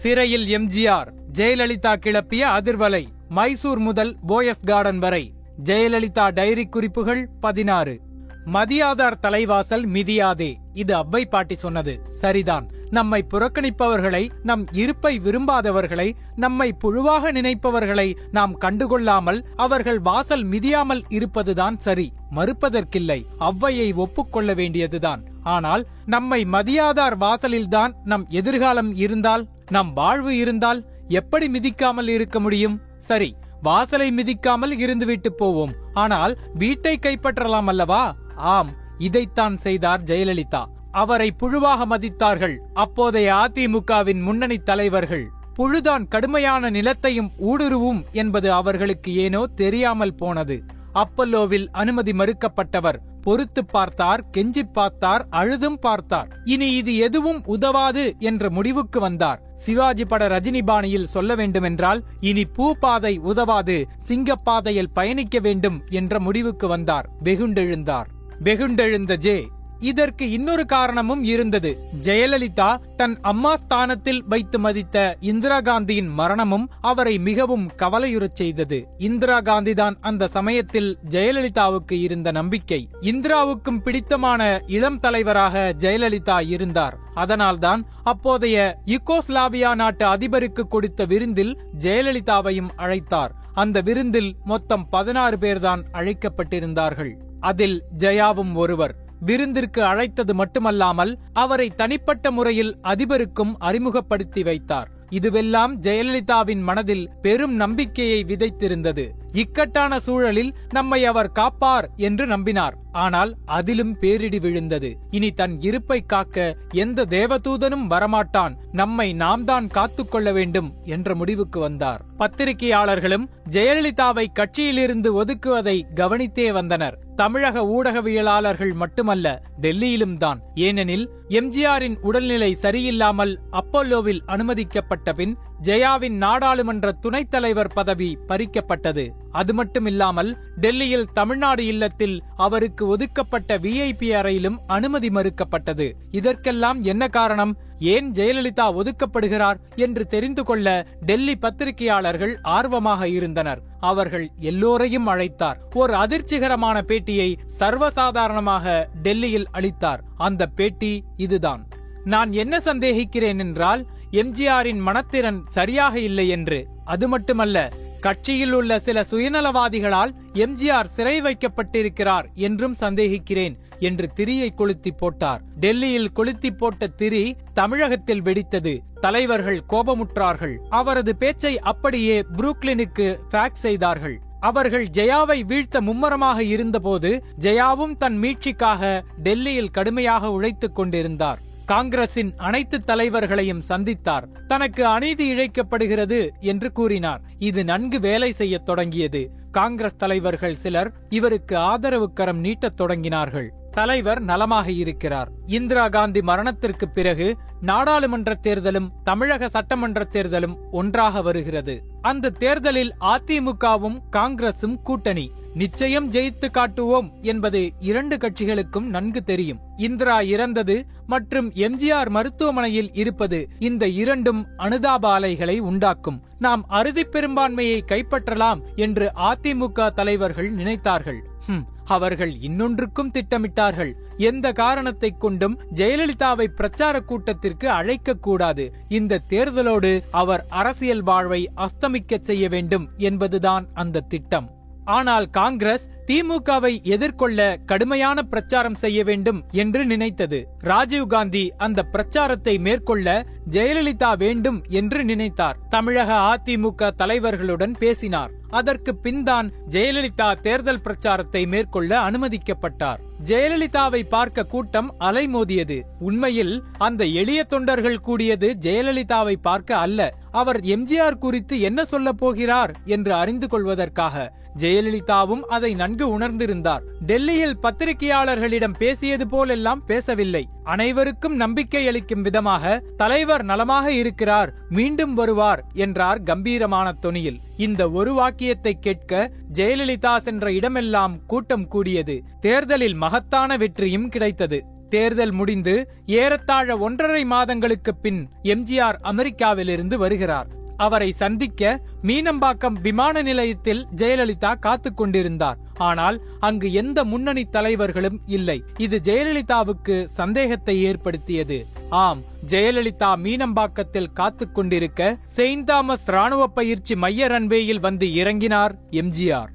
சிறையில் எம்ஜிஆர் ஜெயலலிதா கிளப்பிய அதிர்வலை மைசூர் முதல் போயஸ் கார்டன் வரை. ஜெயலலிதா டைரி குறிப்புகள் பதினாறு. மதியாதார் தலைவாசல் மிதியாதே. இது அவ்வை பாட்டி சொன்னது. சரிதான். நம்மை புறக்கணிப்பவர்களை நம் இருப்பை விரும்பாதவர்களை நம்மை புழுவாக நினைப்பவர்களை நாம் கண்டுகொள்ளாமல் அவர்கள் வாசல் மிதியாமல் இருப்பதுதான் சரி. மறுப்பதற்கில்லை. அவ்வையை ஒப்புக்கொள்ள வேண்டியதுதான். ஆனால் நம்மை மதியாதார் வாசலில்தான் நம் எதிர்காலம் இருந்தால் நம் வாழ்வு இருந்தால் எப்படி மிதிக்காமல் இருக்க முடியும்? சரி வாசலை மிதிக்காமல் இருந்துவிட்டு போவோம். ஆனால் வீட்டை கைப்பற்றலாம் அல்லவா? ஆம் இதைத்தான் செய்தார் ஜெயலலிதா. அவரை புழுவாக மதித்தார்கள். அப்போதைய அதிமுகவின் முன்னணி தலைவர்கள். புழுதான் கடுமையான நிலத்தையும் ஊடுருவும் என்பது அவர்களுக்கு ஏனோ தெரியாமல் போனது. அப்பல்லோவில் அனுமதி மறுக்கப்பட்டவர். பொறுத்து பார்த்தார் கெஞ்சி பார்த்தார் அழுதும் பார்த்தார். இனி இது எதுவும் உதவாது என்ற முடிவுக்கு வந்தார். சிவாஜி பட ரஜினி பாணியில் சொல்ல வேண்டுமென்றால் இனி பூபாதை உதவாது சிங்கப்பாதையில் பயணிக்க வேண்டும் என்ற முடிவுக்கு வந்தார். வெகுண்டெழுந்தார். வெகுண்டெழுந்த ஜே. இதற்கு இன்னொரு காரணமும் இருந்தது. ஜெயலலிதா தன் அம்மா ஸ்தானத்தில் வைத்து மதித்த இந்திரா காந்தியின் மரணமும் அவரை மிகவும் கவலையுறச் செய்தது. இந்திரா காந்தி தான் அந்த சமயத்தில் ஜெயலலிதாவுக்கு இருந்த நம்பிக்கை. இந்திராவுக்கும் பிடித்தமான இளம் தலைவராக ஜெயலலிதா இருந்தார். அதனால்தான் அப்போதைய யுகோஸ்லாவியா நாட்டு அதிபருக்கு கொடுத்த விருந்தில் ஜெயலலிதாவையும் அழைத்தார். அந்த விருந்தில் மொத்தம் பதினாறு பேர்தான் அழைக்கப்பட்டிருந்தார்கள். அதில் ஜெயாவும் ஒருவர். விருந்திற்கு அழைத்தது மட்டுமல்லாமல் அவரை தனிப்பட்ட முறையில் அதிபருக்கும் அறிமுகப்படுத்தி வைத்தார். இதுவெல்லாம் ஜெயலலிதாவின் மனதில் பெரும் நம்பிக்கையை விதைத்திருந்தது. இக்கட்டான சூழலில் நம்மை அவர் காப்பார் என்று நம்பினார். ஆனால் அதிலும் பேரிடி விழுந்தது. இனி தன் இருப்பை காக்க எந்த தேவதூதனும் வரமாட்டான். நம்மை நாம் தான் காத்துக்கொள்ள வேண்டும் என்ற முடிவுக்கு வந்தார். பத்திரிகையாளர்களும் ஜெயலலிதாவை கட்சியிலிருந்து ஒதுக்குவதை கவனித்தே வந்தனர். தமிழக ஊடகவியலாளர்கள் மட்டுமல்ல டெல்லியிலும் தான். ஏனெனில் எம்ஜிஆரின் உடல்நிலை சரியில்லாமல் அப்போலோவில் அனுமதிக்கப்பட்ட பின் ஜெயாவின் நாடாளுமன்ற துணைத் தலைவர் பதவி பறிக்கப்பட்டது. அது மட்டுமில்லாமல் டெல்லியில் தமிழ்நாடு இல்லத்தில் அவருக்கு ஒதுக்கப்பட்ட விஐபி அறையிலும் அனுமதி மறுக்கப்பட்டது. இதற்கெல்லாம் என்ன காரணம்? ஏன் ஜெயலலிதா ஒதுக்கப்படுகிறார் என்று தெரிந்து கொள்ள டெல்லி பத்திரிகையாளர்கள் ஆர்வமாக இருந்தனர். அவர்கள் எல்லோரையும் அழைத்தார். ஒரு அதிர்ச்சிகரமான பேட்டியை சர்வசாதாரணமாக டெல்லியில் அளித்தார். அந்த பேட்டி இதுதான். நான் என்ன சந்தேகிக்கிறேன் என்றால் எம்ஜிஆரின் மனத்திறன் சரியாக இல்லை என்று. அது மட்டுமல்ல கட்சியில் உள்ள சில சுயநலவாதிகளால் எம்ஜிஆர் சிறை வைக்கப்பட்டிருக்கிறார் என்றும் சந்தேகிக்கிறேன் என்று திரியை கொளுத்தி போட்டார். டெல்லியில் கொளுத்தி போட்ட திரி தமிழகத்தில் வெடித்தது. தலைவர்கள் கோபமுற்றார்கள். அவரது பேச்சை அப்படியே புரூக்லினுக்கு ஃபேக்ஸ் செய்தார்கள். அவர்கள் ஜெயாவை வீழ்த்த மும்மரமாக இருந்தபோது ஜெயாவும் தன் மீட்சிக்காக டெல்லியில் கடுமையாக உழைத்துக் கொண்டிருந்தார். காங்கிரசின் அனைத்து தலைவர்களையும் சந்தித்தார். தனக்கு அநீதி இழைக்கப்படுகிறது என்று கூறினார். இது நன்கு வேலை செய்யத் தொடங்கியது. காங்கிரஸ் தலைவர்கள் சிலர் இவருக்கு ஆதரவு கரம் நீட்டத் தொடங்கினார்கள். தலைவர் நலமாக இருக்கிறார். இந்திரா காந்தி மரணத்திற்கு பிறகு நாடாளுமன்ற தேர்தலும் தமிழக சட்டமன்ற தேர்தலும் ஒன்றாக வருகிறது. அந்த தேர்தலில் அதிமுகவும் காங்கிரசும் கூட்டணி. நிச்சயம் ஜெயித்து காட்டுவோம் என்பது இரண்டு கட்சிகளுக்கும் நன்கு தெரியும். இந்திரா இறந்தது மற்றும் எம்ஜிஆர் மருத்துவமனையில் இருப்பது இந்த இரண்டும் அனுதாப அலைகளை உண்டாக்கும். நாம் அறுதி பெரும்பான்மையை கைப்பற்றலாம் என்று அதிமுக தலைவர்கள் நினைத்தார்கள். ஹும், அவர்கள் இன்னொன்றுக்கும் திட்டமிட்டார்கள். எந்த காரணத்தை கொண்டும் ஜெயலலிதாவை பிரச்சார கூட்டத்திற்கு அழைக்க கூடாது. இந்த தேர்தலோடு அவர் அரசியல் வாழ்வை அஸ்தமிக்க செய்ய வேண்டும் என்பதுதான் அந்த திட்டம். ஆனால் காங்கிரஸ் திமுகவை எதிர்கொள்ள கடுமையான பிரச்சாரம் செய்ய வேண்டும் என்று நினைத்தது. ராஜீவ்காந்தி அந்த பிரச்சாரத்தை மேற்கொள்ள ஜெயலலிதா வேண்டும் என்று நினைத்தார். தமிழக அதிமுக தலைவர்களுடன் பேசினார். அதற்கு பின்தான் ஜெயலலிதா தேர்தல் பிரச்சாரத்தை மேற்கொள்ள அனுமதிக்கப்பட்டார். ஜெயலலிதாவை பார்க்க கூட்டம் அலைமோதியது. உண்மையில் அந்த எளிய தொண்டர்கள் கூடியது ஜெயலலிதாவை பார்க்க அல்ல. அவர் எம்ஜிஆர் குறித்து என்ன சொல்ல போகிறார் என்று அறிந்து கொள்வதற்காக. ஜெயலலிதாவும் அதை நன்கு உணர்ந்திருந்தார். டெல்லியில் பத்திரிகையாளர்களிடம் பேசியது போலெல்லாம் பேசவில்லை. அனைவருக்கும் நம்பிக்கை அளிக்கும் விதமாக தலைவர் நலமாக இருக்கிறார் மீண்டும் வருவார் என்றார் கம்பீரமான தொனியில். இந்த ஒரு வாக்கியத்தை கேட்க ஜெயலலிதா சென்ற இடமெல்லாம் கூட்டம் கூடியது. தேர்தலில் மகத்தான வெற்றியும் கிடைத்தது. தேர்தல் முடிந்து ஏறத்தாழ ஒன்றரை மாதங்களுக்கு பின் எம்ஜிஆர் அமெரிக்காவிலிருந்து வருகிறார். அவரை சந்திக்க மீனம்பாக்கம் விமான நிலையத்தில் ஜெயலலிதா காத்துக் கொண்டிருந்தார். ஆனால் அங்கு எந்த முன்னணி தலைவர்களும் இல்லை. இது ஜெயலலிதாவுக்கு சந்தேகத்தை ஏற்படுத்தியது. ஆம் ஜெயலலிதா மீனம்பாக்கத்தில் காத்து கொண்டிருக்க செயின்ட் தாமஸ் ராணுவ பயிற்சி மைய ரன்வேயில் வந்து இறங்கினார் எம்ஜிஆர்.